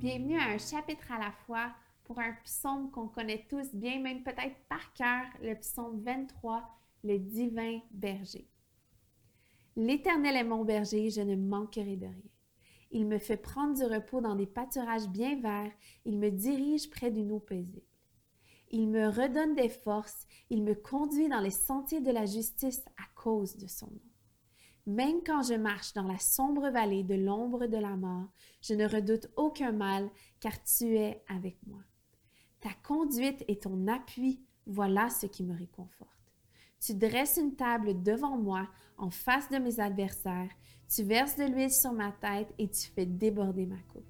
Bienvenue à un chapitre à la fois pour un psaume qu'on connaît tous bien, même peut-être par cœur, le psaume 23, le divin berger. L'Éternel est mon berger, je ne manquerai de rien. Il me fait prendre du repos dans des pâturages bien verts, il me dirige près d'une eau paisible. Il me redonne des forces, il me conduit dans les sentiers de la justice à cause de son nom. Même quand je marche dans la sombre vallée de l'ombre de la mort, je ne redoute aucun mal, car tu es avec moi. Ta conduite et ton appui, voilà ce qui me réconforte. Tu dresses une table devant moi, en face de mes adversaires, tu verses de l'huile sur ma tête et tu fais déborder ma coupe.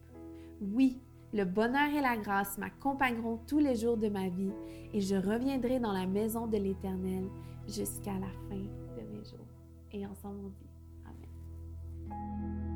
Oui, le bonheur et la grâce m'accompagneront tous les jours de ma vie, et je reviendrai dans la maison de l'Éternel jusqu'à la fin de mes jours. Et ensemble on dit Amen.